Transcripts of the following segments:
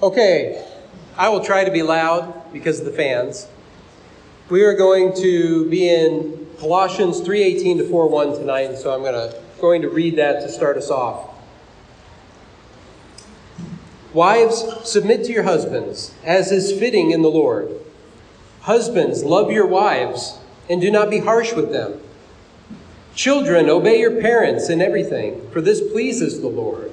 Okay, I will try to be loud because of the fans. We are going to be in Colossians 3:18 to 4:1 tonight, so I'm gonna, going to read that to start us off. Wives, submit to your husbands, as is fitting in the Lord. Husbands, love your wives, and do not be harsh with them. Children, obey your parents in everything, for this pleases the Lord.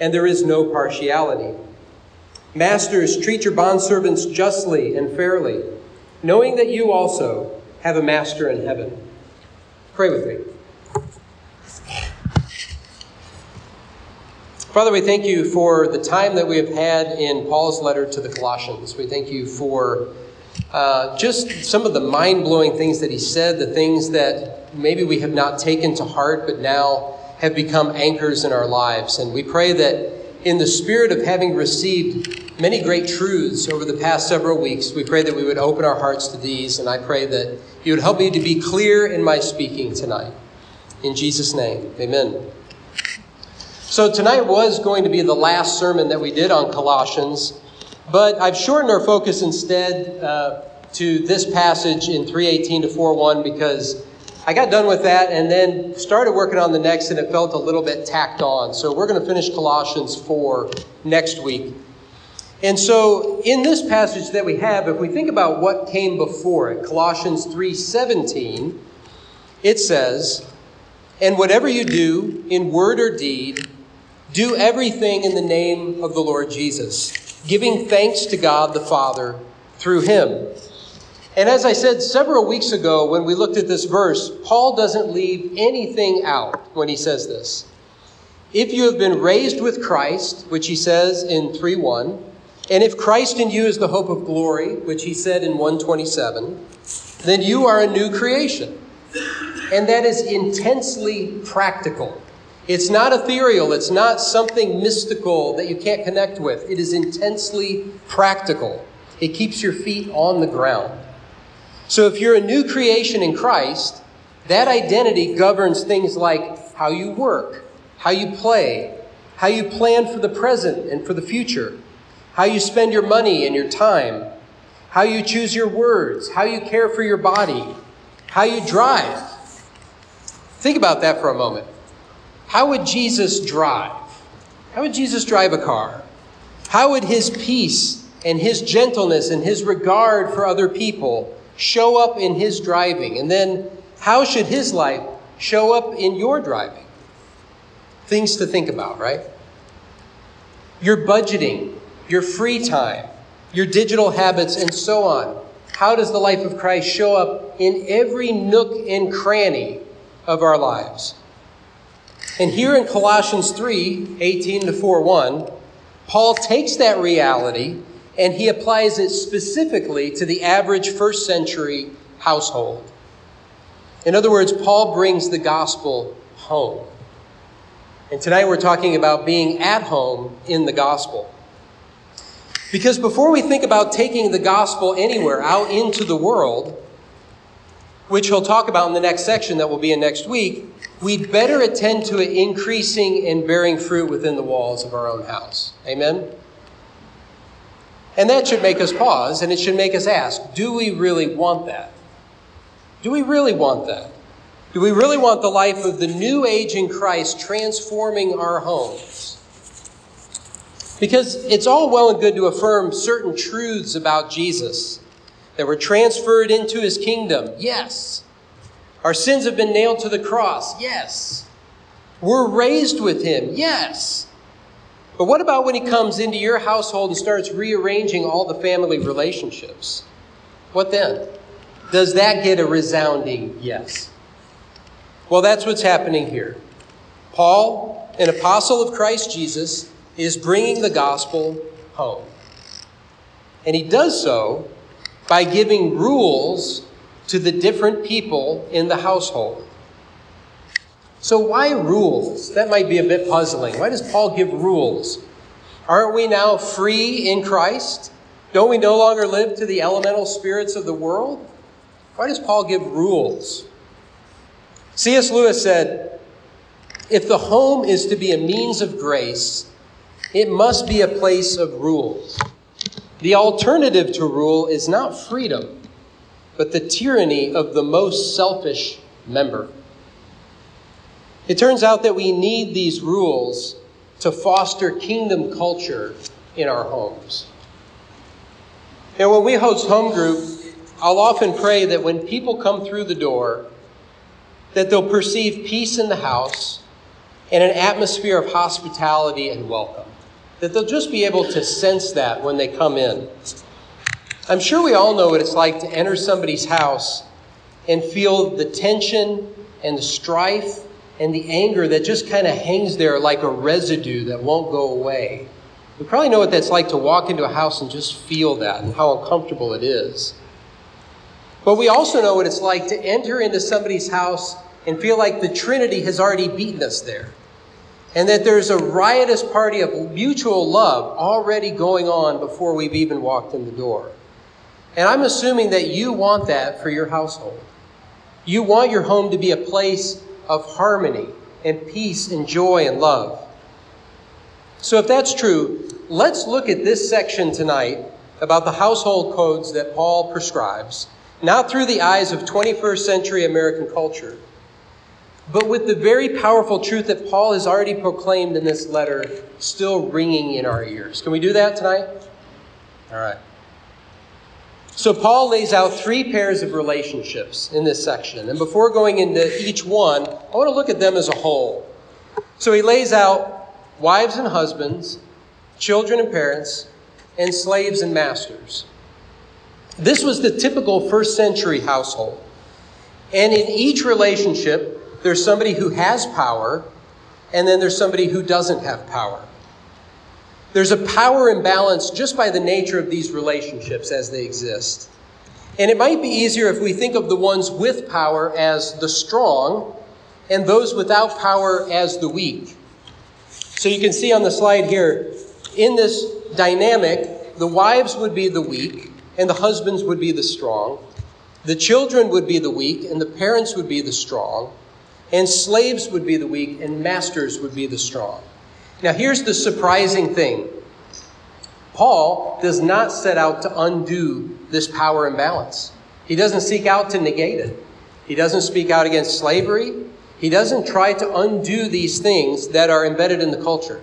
and there is no partiality. Masters, treat your bondservants justly and fairly, knowing that you also have a master in heaven. Pray with me. Father, we thank you for the time that we have had in Paul's letter to the Colossians. We thank you for uh, just some of the mind blowing things that he said, the things that maybe we have not taken to heart, but now have become anchors in our lives. And we pray that in the spirit of having received many great truths over the past several weeks, we pray that we would open our hearts to these. And I pray that you would help me to be clear in my speaking tonight. In Jesus' name, amen. So tonight was going to be the last sermon that we did on Colossians. But I've shortened our focus instead uh, to this passage in 318 to 41 because I got done with that and then started working on the next and it felt a little bit tacked on. So we're going to finish Colossians 4 next week. And so in this passage that we have, if we think about what came before it, Colossians 3:17, it says, "And whatever you do in word or deed, do everything in the name of the Lord Jesus." giving thanks to God the Father through him. And as I said several weeks ago when we looked at this verse, Paul doesn't leave anything out when he says this. If you have been raised with Christ, which he says in 3:1, and if Christ in you is the hope of glory, which he said in 127, then you are a new creation. And that is intensely practical. It's not ethereal. It's not something mystical that you can't connect with. It is intensely practical. It keeps your feet on the ground. So if you're a new creation in Christ, that identity governs things like how you work, how you play, how you plan for the present and for the future, how you spend your money and your time, how you choose your words, how you care for your body, how you drive. Think about that for a moment. How would Jesus drive? How would Jesus drive a car? How would his peace and his gentleness and his regard for other people show up in his driving? And then how should his life show up in your driving? Things to think about, right? Your budgeting, your free time, your digital habits, and so on. How does the life of Christ show up in every nook and cranny of our lives? And here in Colossians 3 18 to 4 1, Paul takes that reality and he applies it specifically to the average first century household. In other words, Paul brings the gospel home. And tonight we're talking about being at home in the gospel. Because before we think about taking the gospel anywhere out into the world, which he'll talk about in the next section that will be in next week, we'd better attend to it increasing and bearing fruit within the walls of our own house. Amen? And that should make us pause and it should make us ask do we really want that? Do we really want that? Do we really want the life of the new age in Christ transforming our homes? Because it's all well and good to affirm certain truths about Jesus that we're transferred into his kingdom. Yes. Our sins have been nailed to the cross. Yes. We're raised with him. Yes. But what about when he comes into your household and starts rearranging all the family relationships? What then? Does that get a resounding yes? Well, that's what's happening here. Paul, an apostle of Christ Jesus, is bringing the gospel home. And he does so by giving rules to the different people in the household. So, why rules? That might be a bit puzzling. Why does Paul give rules? Aren't we now free in Christ? Don't we no longer live to the elemental spirits of the world? Why does Paul give rules? C.S. Lewis said, If the home is to be a means of grace, it must be a place of rules. The alternative to rule is not freedom, but the tyranny of the most selfish member. It turns out that we need these rules to foster kingdom culture in our homes. And when we host home group, I'll often pray that when people come through the door, that they'll perceive peace in the house and an atmosphere of hospitality and welcome that they'll just be able to sense that when they come in. I'm sure we all know what it's like to enter somebody's house and feel the tension and the strife and the anger that just kind of hangs there like a residue that won't go away. We probably know what that's like to walk into a house and just feel that and how uncomfortable it is. But we also know what it's like to enter into somebody's house and feel like the Trinity has already beaten us there and that there's a riotous party of mutual love already going on before we've even walked in the door. And I'm assuming that you want that for your household. You want your home to be a place of harmony and peace and joy and love. So, if that's true, let's look at this section tonight about the household codes that Paul prescribes, not through the eyes of 21st century American culture but with the very powerful truth that Paul has already proclaimed in this letter still ringing in our ears. Can we do that tonight? All right. So, Paul lays out three pairs of relationships in this section. And before going into each one, I want to look at them as a whole. So, he lays out wives and husbands, children and parents, and slaves and masters. This was the typical first century household. And in each relationship, there's somebody who has power, and then there's somebody who doesn't have power. There's a power imbalance just by the nature of these relationships as they exist. And it might be easier if we think of the ones with power as the strong and those without power as the weak. So you can see on the slide here, in this dynamic, the wives would be the weak and the husbands would be the strong. The children would be the weak and the parents would be the strong and slaves would be the weak, and masters would be the strong. Now, here's the surprising thing Paul does not set out to undo this power imbalance, he doesn't seek out to negate it. He doesn't speak out against slavery. He doesn't try to undo these things that are embedded in the culture.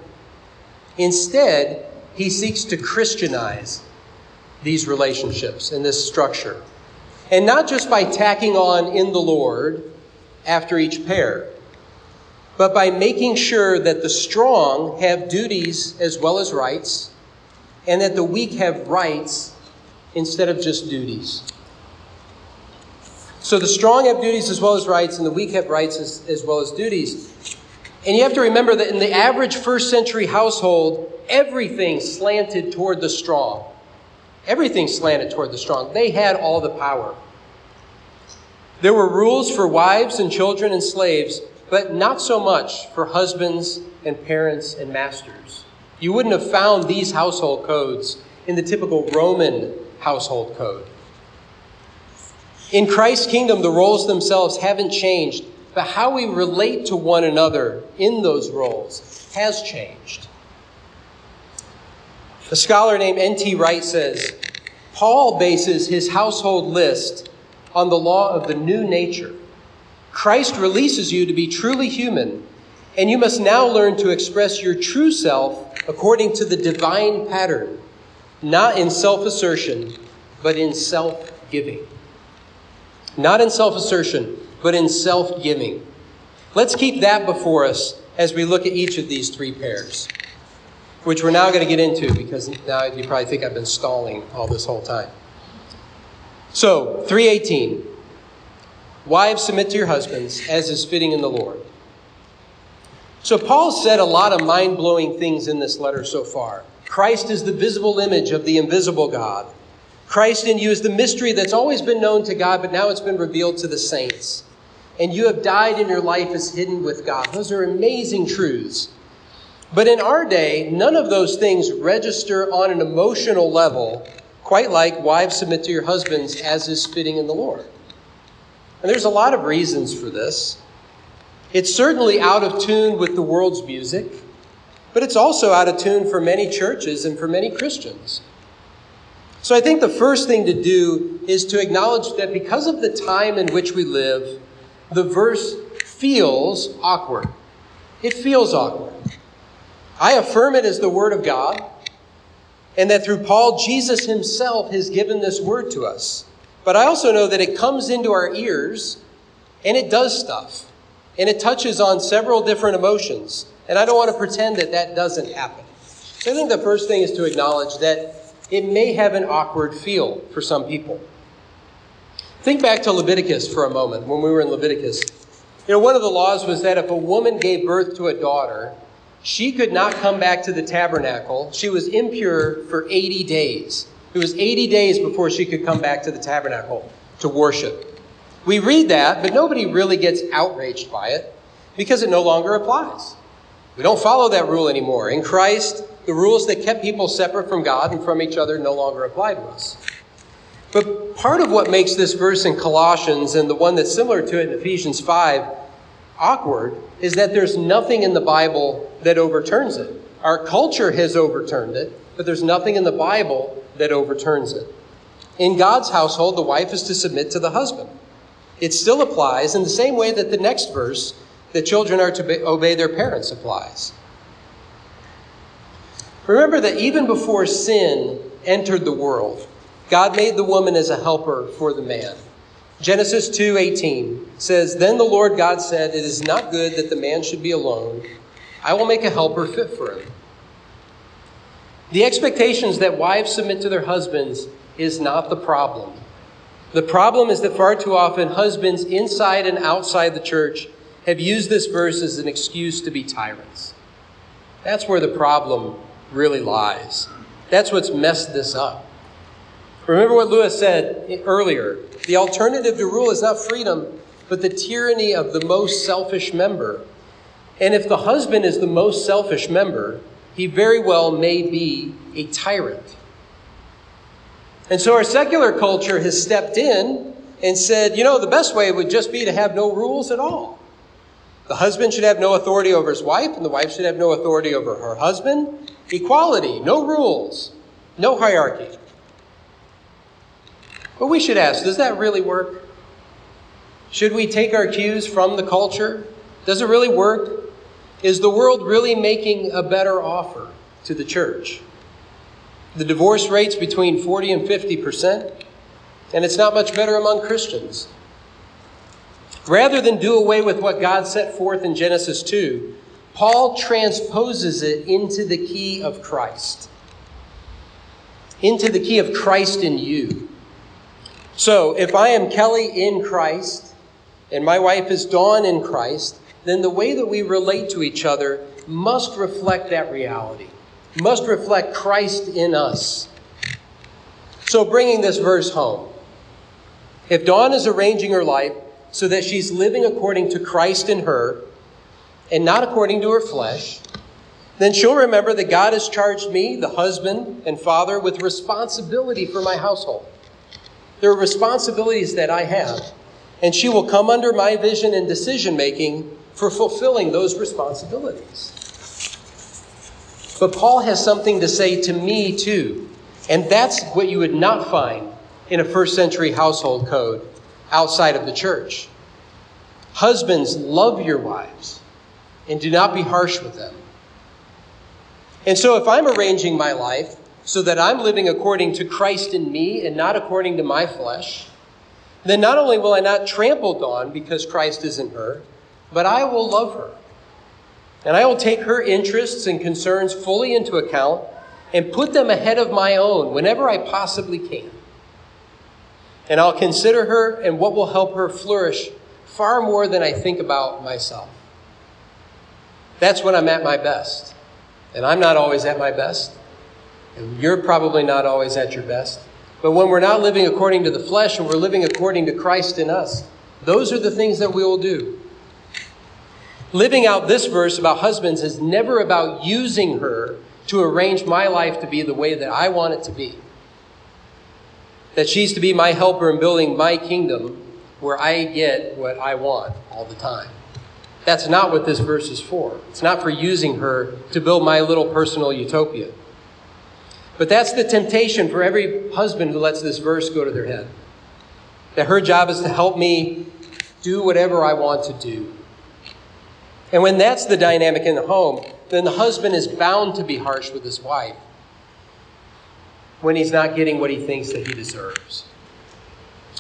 Instead, he seeks to Christianize these relationships and this structure. And not just by tacking on in the Lord after each pair, but by making sure that the strong have duties as well as rights, and that the weak have rights instead of just duties. So the strong have duties as well as rights, and the weak have rights as, as well as duties. And you have to remember that in the average first century household, everything slanted toward the strong. Everything slanted toward the strong. They had all the power. There were rules for wives and children and slaves, but not so much for husbands and parents and masters. You wouldn't have found these household codes in the typical Roman household code. In Christ's kingdom, the roles themselves haven't changed, but how we relate to one another in those roles has changed. A scholar named N.T. Wright says Paul bases his household list on the law of the new nature. Christ releases you to be truly human, and you must now learn to express your true self according to the divine pattern, not in self assertion, but in self giving. Not in self assertion, but in self giving. Let's keep that before us as we look at each of these three pairs, which we're now going to get into because now you probably think I've been stalling all this whole time. So, 318. Wives, submit to your husbands as is fitting in the Lord. So, Paul said a lot of mind blowing things in this letter so far. Christ is the visible image of the invisible God. Christ in you is the mystery that's always been known to God, but now it's been revealed to the saints. And you have died, and your life is hidden with God. Those are amazing truths. But in our day, none of those things register on an emotional level, quite like wives submit to your husbands as is fitting in the Lord. And there's a lot of reasons for this. It's certainly out of tune with the world's music, but it's also out of tune for many churches and for many Christians. So I think the first thing to do is to acknowledge that because of the time in which we live, the verse feels awkward. It feels awkward. I affirm it as the Word of God, and that through Paul, Jesus himself has given this Word to us. But I also know that it comes into our ears and it does stuff, and it touches on several different emotions. And I don't want to pretend that that doesn't happen. So I think the first thing is to acknowledge that it may have an awkward feel for some people. Think back to Leviticus for a moment, when we were in Leviticus. You know, one of the laws was that if a woman gave birth to a daughter, she could not come back to the tabernacle. She was impure for 80 days. It was 80 days before she could come back to the tabernacle to worship. We read that, but nobody really gets outraged by it because it no longer applies. We don't follow that rule anymore. In Christ, the rules that kept people separate from God and from each other no longer apply to us. But part of what makes this verse in Colossians and the one that's similar to it in Ephesians 5 awkward is that there's nothing in the Bible that overturns it. Our culture has overturned it, but there's nothing in the Bible that overturns it. In God's household, the wife is to submit to the husband. It still applies in the same way that the next verse, that children are to obey their parents, applies. Remember that even before sin entered the world, God made the woman as a helper for the man. Genesis 2:18 says, "Then the Lord God said, it is not good that the man should be alone. I will make a helper fit for him." The expectations that wives submit to their husbands is not the problem. The problem is that far too often husbands inside and outside the church have used this verse as an excuse to be tyrants. That's where the problem really lies. That's what's messed this up. Remember what Lewis said earlier the alternative to rule is not freedom, but the tyranny of the most selfish member. And if the husband is the most selfish member, he very well may be a tyrant. And so our secular culture has stepped in and said, you know, the best way would just be to have no rules at all. The husband should have no authority over his wife, and the wife should have no authority over her husband. Equality, no rules, no hierarchy. But we should ask does that really work? Should we take our cues from the culture? Does it really work? Is the world really making a better offer to the church? The divorce rate's between 40 and 50%, and it's not much better among Christians. Rather than do away with what God set forth in Genesis 2, Paul transposes it into the key of Christ, into the key of Christ in you. So, if I am Kelly in Christ and my wife is Dawn in Christ, then the way that we relate to each other must reflect that reality, must reflect Christ in us. So, bringing this verse home, if Dawn is arranging her life so that she's living according to Christ in her and not according to her flesh, then she'll remember that God has charged me, the husband and father, with responsibility for my household. There are responsibilities that I have, and she will come under my vision and decision making for fulfilling those responsibilities. But Paul has something to say to me too, and that's what you would not find in a first century household code outside of the church. Husbands, love your wives and do not be harsh with them. And so, if I'm arranging my life so that I'm living according to Christ in me and not according to my flesh, then not only will I not trample Dawn because Christ isn't her, but I will love her. And I will take her interests and concerns fully into account and put them ahead of my own whenever I possibly can. And I'll consider her and what will help her flourish far more than I think about myself. That's when I'm at my best. And I'm not always at my best. And you're probably not always at your best. But when we're not living according to the flesh and we're living according to Christ in us, those are the things that we will do. Living out this verse about husbands is never about using her to arrange my life to be the way that I want it to be. That she's to be my helper in building my kingdom where I get what I want all the time. That's not what this verse is for. It's not for using her to build my little personal utopia. But that's the temptation for every husband who lets this verse go to their head. That her job is to help me do whatever I want to do. And when that's the dynamic in the home, then the husband is bound to be harsh with his wife when he's not getting what he thinks that he deserves.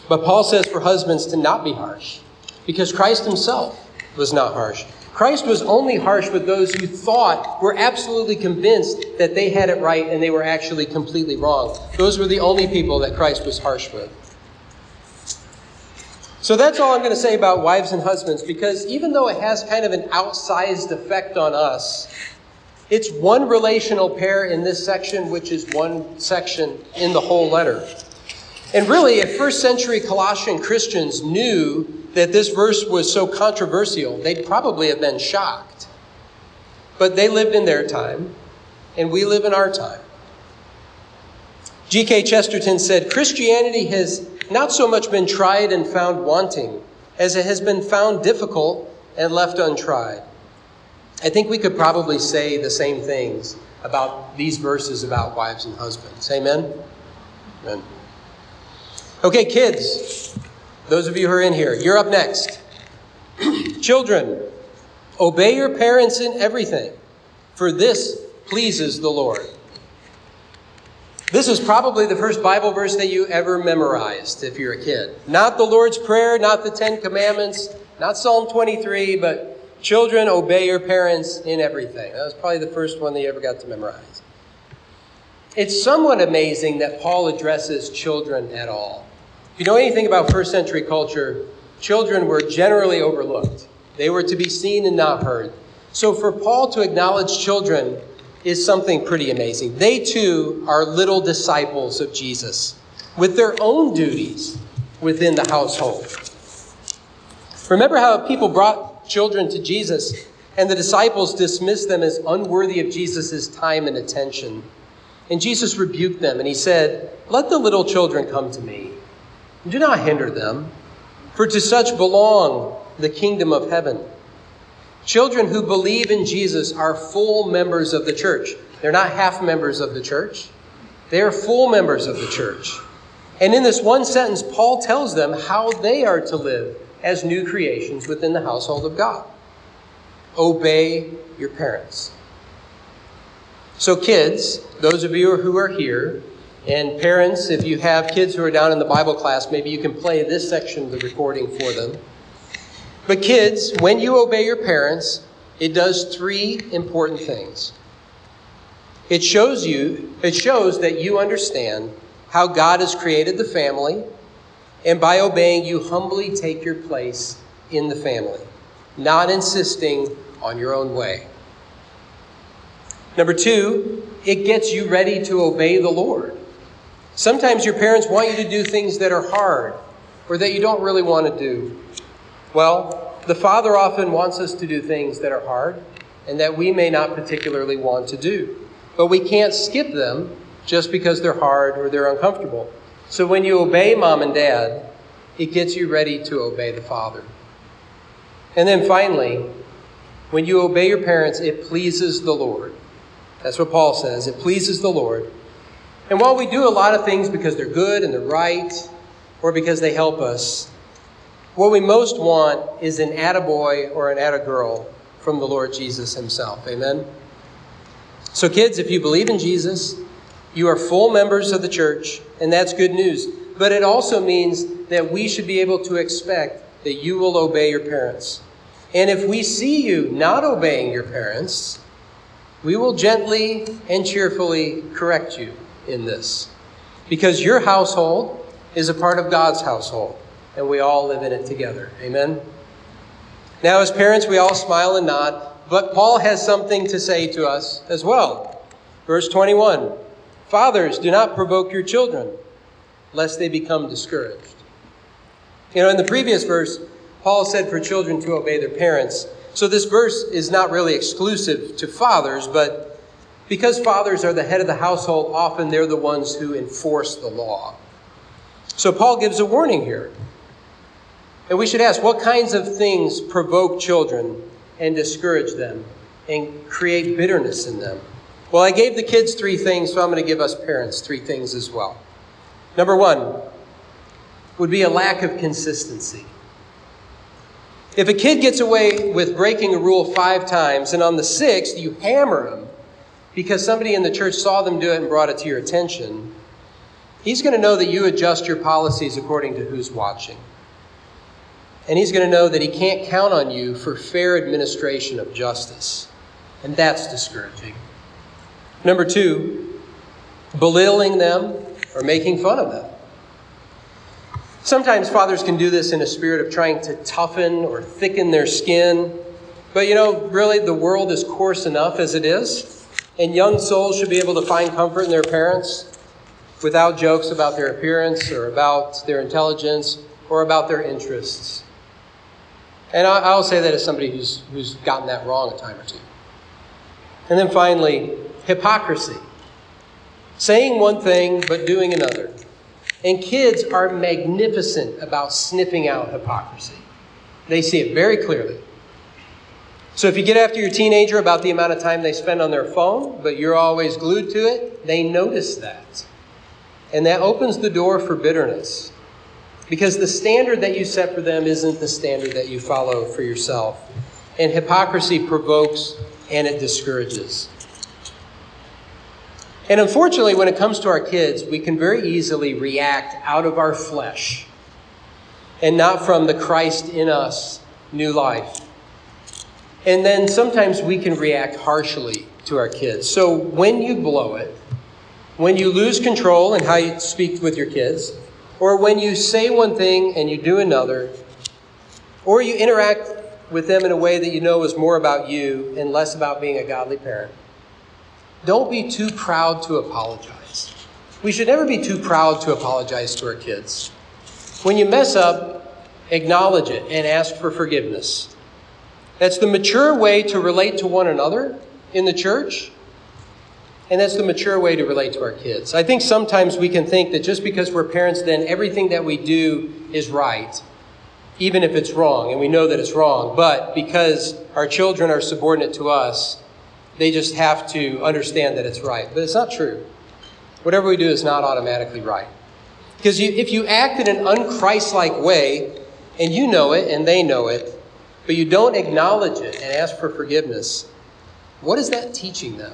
But Paul says for husbands to not be harsh because Christ himself was not harsh. Christ was only harsh with those who thought, were absolutely convinced that they had it right and they were actually completely wrong. Those were the only people that Christ was harsh with. So that's all I'm going to say about wives and husbands because even though it has kind of an outsized effect on us, it's one relational pair in this section, which is one section in the whole letter. And really, if first century Colossian Christians knew that this verse was so controversial, they'd probably have been shocked. But they lived in their time, and we live in our time. G.K. Chesterton said Christianity has not so much been tried and found wanting as it has been found difficult and left untried. I think we could probably say the same things about these verses about wives and husbands. Amen? Amen. Okay, kids, those of you who are in here, you're up next. Children, obey your parents in everything, for this pleases the Lord. This is probably the first Bible verse that you ever memorized if you're a kid. Not the Lord's Prayer, not the Ten Commandments, not Psalm 23, but children, obey your parents in everything. That was probably the first one that you ever got to memorize. It's somewhat amazing that Paul addresses children at all. If you know anything about first century culture, children were generally overlooked. They were to be seen and not heard. So for Paul to acknowledge children is something pretty amazing. They too are little disciples of Jesus with their own duties within the household. Remember how people brought children to Jesus and the disciples dismissed them as unworthy of Jesus' time and attention. And Jesus rebuked them and he said, Let the little children come to me. Do not hinder them, for to such belong the kingdom of heaven. Children who believe in Jesus are full members of the church. They're not half members of the church, they are full members of the church. And in this one sentence, Paul tells them how they are to live as new creations within the household of God. Obey your parents. So, kids, those of you who are here, and parents, if you have kids who are down in the Bible class, maybe you can play this section of the recording for them. But kids, when you obey your parents, it does three important things. It shows you, it shows that you understand how God has created the family, and by obeying, you humbly take your place in the family, not insisting on your own way. Number two, it gets you ready to obey the Lord. Sometimes your parents want you to do things that are hard or that you don't really want to do. Well, the Father often wants us to do things that are hard and that we may not particularly want to do. But we can't skip them just because they're hard or they're uncomfortable. So when you obey mom and dad, it gets you ready to obey the Father. And then finally, when you obey your parents, it pleases the Lord. That's what Paul says. It pleases the Lord. And while we do a lot of things because they're good and they're right, or because they help us, what we most want is an attaboy or an attagirl from the Lord Jesus himself. Amen? So, kids, if you believe in Jesus, you are full members of the church, and that's good news. But it also means that we should be able to expect that you will obey your parents. And if we see you not obeying your parents, we will gently and cheerfully correct you in this. Because your household is a part of God's household, and we all live in it together. Amen? Now, as parents, we all smile and nod, but Paul has something to say to us as well. Verse 21 Fathers, do not provoke your children, lest they become discouraged. You know, in the previous verse, Paul said for children to obey their parents. So this verse is not really exclusive to fathers, but because fathers are the head of the household, often they're the ones who enforce the law. So Paul gives a warning here. And we should ask what kinds of things provoke children and discourage them and create bitterness in them? Well, I gave the kids three things, so I'm going to give us parents three things as well. Number one would be a lack of consistency. If a kid gets away with breaking a rule five times and on the sixth you hammer him because somebody in the church saw them do it and brought it to your attention, he's going to know that you adjust your policies according to who's watching. And he's going to know that he can't count on you for fair administration of justice. And that's discouraging. Number two, belittling them or making fun of them. Sometimes fathers can do this in a spirit of trying to toughen or thicken their skin. But you know, really, the world is coarse enough as it is. And young souls should be able to find comfort in their parents without jokes about their appearance or about their intelligence or about their interests. And I'll say that as somebody who's, who's gotten that wrong a time or two. And then finally, hypocrisy. Saying one thing but doing another. And kids are magnificent about sniffing out hypocrisy. They see it very clearly. So if you get after your teenager about the amount of time they spend on their phone, but you're always glued to it, they notice that. And that opens the door for bitterness. Because the standard that you set for them isn't the standard that you follow for yourself. And hypocrisy provokes and it discourages. And unfortunately, when it comes to our kids, we can very easily react out of our flesh and not from the Christ in us new life. And then sometimes we can react harshly to our kids. So when you blow it, when you lose control in how you speak with your kids, or when you say one thing and you do another, or you interact with them in a way that you know is more about you and less about being a godly parent, don't be too proud to apologize. We should never be too proud to apologize to our kids. When you mess up, acknowledge it and ask for forgiveness. That's the mature way to relate to one another in the church. And that's the mature way to relate to our kids. I think sometimes we can think that just because we're parents, then everything that we do is right, even if it's wrong, and we know that it's wrong. But because our children are subordinate to us, they just have to understand that it's right. But it's not true. Whatever we do is not automatically right. Because you, if you act in an unchristlike way, and you know it and they know it, but you don't acknowledge it and ask for forgiveness, what is that teaching them?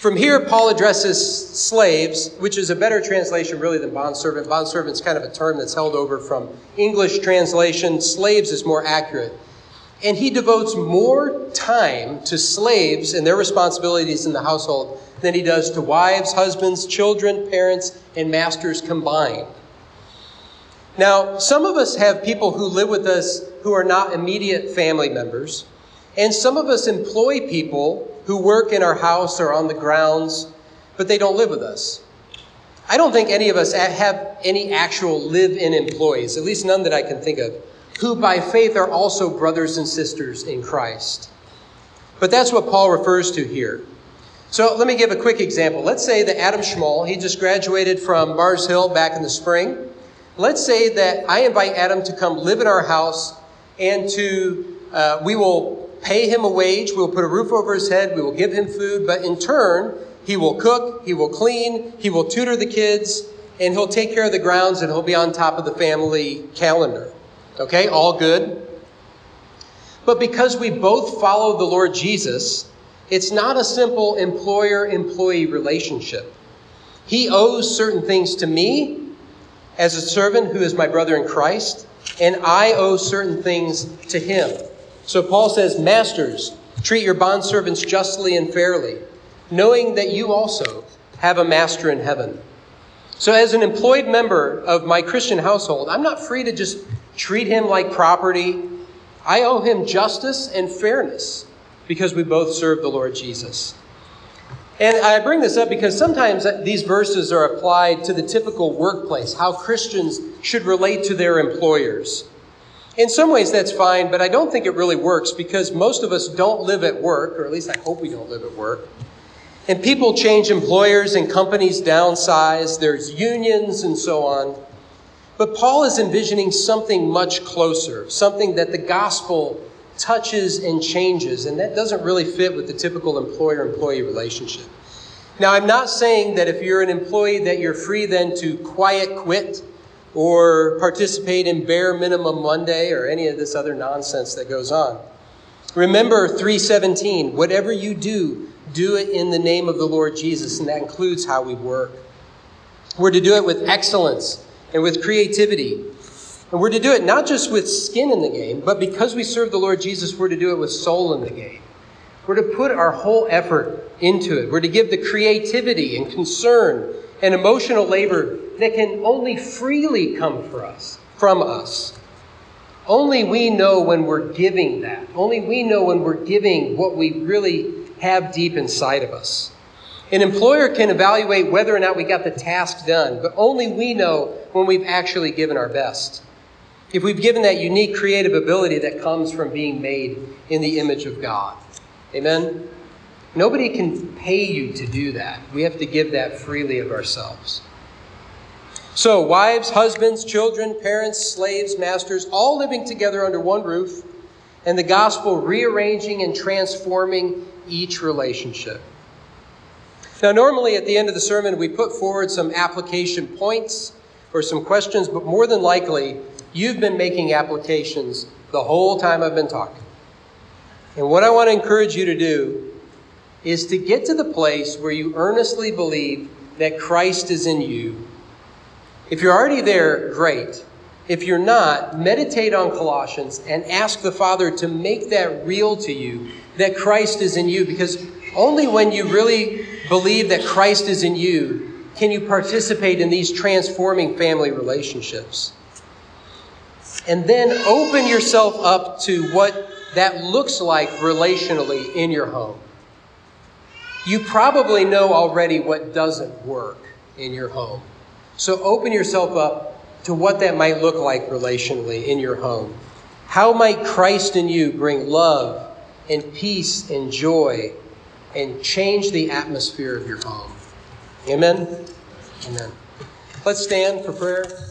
From here, Paul addresses slaves, which is a better translation really than bondservant. Bondservant is kind of a term that's held over from English translation. Slaves is more accurate. And he devotes more time to slaves and their responsibilities in the household than he does to wives, husbands, children, parents, and masters combined. Now, some of us have people who live with us who are not immediate family members, and some of us employ people who work in our house or on the grounds, but they don't live with us. I don't think any of us have any actual live in employees, at least none that I can think of who by faith are also brothers and sisters in Christ. But that's what Paul refers to here. So let me give a quick example. Let's say that Adam Schmall, he just graduated from Mars Hill back in the spring. Let's say that I invite Adam to come live in our house and to, uh, we will pay him a wage, we will put a roof over his head, we will give him food, but in turn, he will cook, he will clean, he will tutor the kids, and he'll take care of the grounds and he'll be on top of the family calendar. Okay, all good. But because we both follow the Lord Jesus, It's not a simple employer employee relationship. He owes certain things to me as a servant who is my brother in Christ, and I owe certain things to him. So Paul says, Masters, treat your bondservants justly and fairly, knowing that you also have a master in heaven. So, as an employed member of my Christian household, I'm not free to just treat him like property. I owe him justice and fairness because we both serve the Lord Jesus. And I bring this up because sometimes these verses are applied to the typical workplace, how Christians should relate to their employers. In some ways, that's fine, but I don't think it really works because most of us don't live at work, or at least I hope we don't live at work. And people change employers and companies downsize, there's unions and so on. But Paul is envisioning something much closer, something that the gospel touches and changes, and that doesn't really fit with the typical employer employee relationship. Now, I'm not saying that if you're an employee that you're free then to quiet quit or participate in bare minimum Monday or any of this other nonsense that goes on. Remember 317, whatever you do, do it in the name of the Lord Jesus, and that includes how we work. We're to do it with excellence and with creativity and we're to do it not just with skin in the game, but because we serve the Lord Jesus, we're to do it with soul in the game. We're to put our whole effort into it. We're to give the creativity and concern and emotional labor that can only freely come for us, from us. Only we know when we're giving that. Only we know when we're giving what we really have deep inside of us. An employer can evaluate whether or not we got the task done, but only we know when we've actually given our best if we've given that unique creative ability that comes from being made in the image of God. Amen? Nobody can pay you to do that. We have to give that freely of ourselves. So, wives, husbands, children, parents, slaves, masters, all living together under one roof, and the gospel rearranging and transforming each relationship. Now, normally at the end of the sermon, we put forward some application points or some questions, but more than likely, You've been making applications the whole time I've been talking. And what I want to encourage you to do is to get to the place where you earnestly believe that Christ is in you. If you're already there, great. If you're not, meditate on Colossians and ask the Father to make that real to you that Christ is in you because only when you really believe that Christ is in you can you participate in these transforming family relationships and then open yourself up to what that looks like relationally in your home. You probably know already what doesn't work in your home. So open yourself up to what that might look like relationally in your home. How might Christ in you bring love and peace and joy and change the atmosphere of your home? Amen? Amen. Let's stand for prayer.